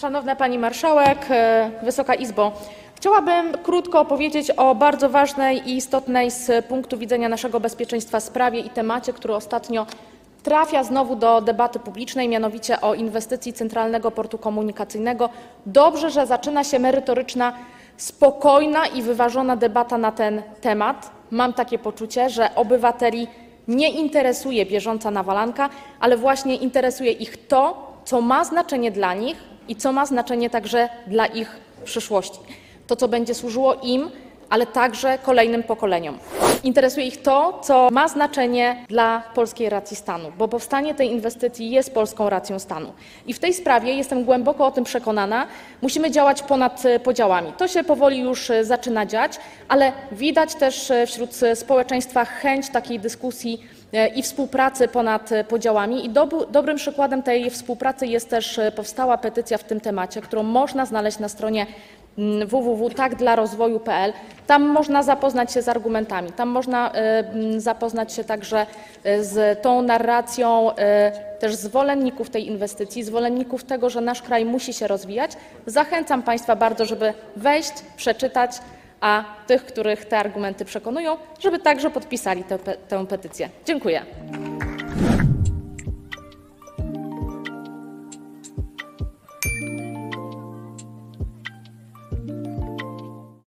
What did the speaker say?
Szanowna Pani Marszałek, e, Wysoka Izbo. Chciałabym krótko opowiedzieć o bardzo ważnej i istotnej z punktu widzenia naszego bezpieczeństwa sprawie i temacie, który ostatnio trafia znowu do debaty publicznej, mianowicie o inwestycji Centralnego Portu Komunikacyjnego. Dobrze, że zaczyna się merytoryczna, spokojna i wyważona debata na ten temat. Mam takie poczucie, że obywateli nie interesuje bieżąca nawalanka, ale właśnie interesuje ich to, co ma znaczenie dla nich i co ma znaczenie także dla ich przyszłości. To, co będzie służyło im, ale także kolejnym pokoleniom. Interesuje ich to, co ma znaczenie dla polskiej racji stanu, bo powstanie tej inwestycji jest polską racją stanu. I w tej sprawie jestem głęboko o tym przekonana. Musimy działać ponad e, podziałami. To się powoli już e, zaczyna dziać, ale widać też e, wśród społeczeństwa chęć takiej dyskusji i współpracy ponad podziałami. I dobrym przykładem tej współpracy jest też powstała petycja w tym temacie, którą można znaleźć na stronie www.takdlarozwoju.pl. Tam można zapoznać się z argumentami, tam można e, mm, zapoznać się także e, z tą narracją e, też zwolenników tej inwestycji, zwolenników tego, że nasz kraj musi się rozwijać. Zachęcam Państwa bardzo, żeby wejść, przeczytać, a tych, których te argumenty przekonują, żeby także podpisali tę tę petycję. Dziękuję.